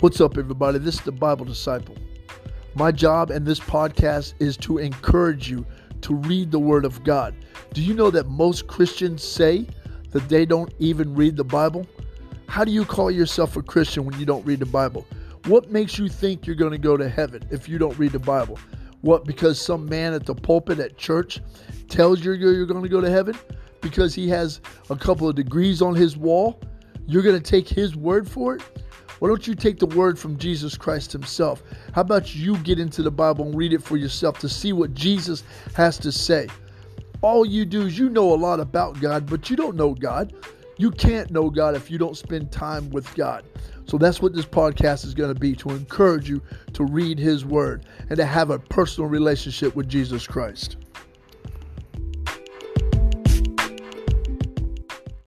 What's up, everybody? This is the Bible Disciple. My job and this podcast is to encourage you to read the Word of God. Do you know that most Christians say that they don't even read the Bible? How do you call yourself a Christian when you don't read the Bible? What makes you think you're going to go to heaven if you don't read the Bible? What, because some man at the pulpit at church tells you you're going to go to heaven? Because he has a couple of degrees on his wall? You're going to take his word for it? Why don't you take the word from Jesus Christ himself? How about you get into the Bible and read it for yourself to see what Jesus has to say? All you do is you know a lot about God, but you don't know God. You can't know God if you don't spend time with God. So that's what this podcast is going to be to encourage you to read His Word and to have a personal relationship with Jesus Christ.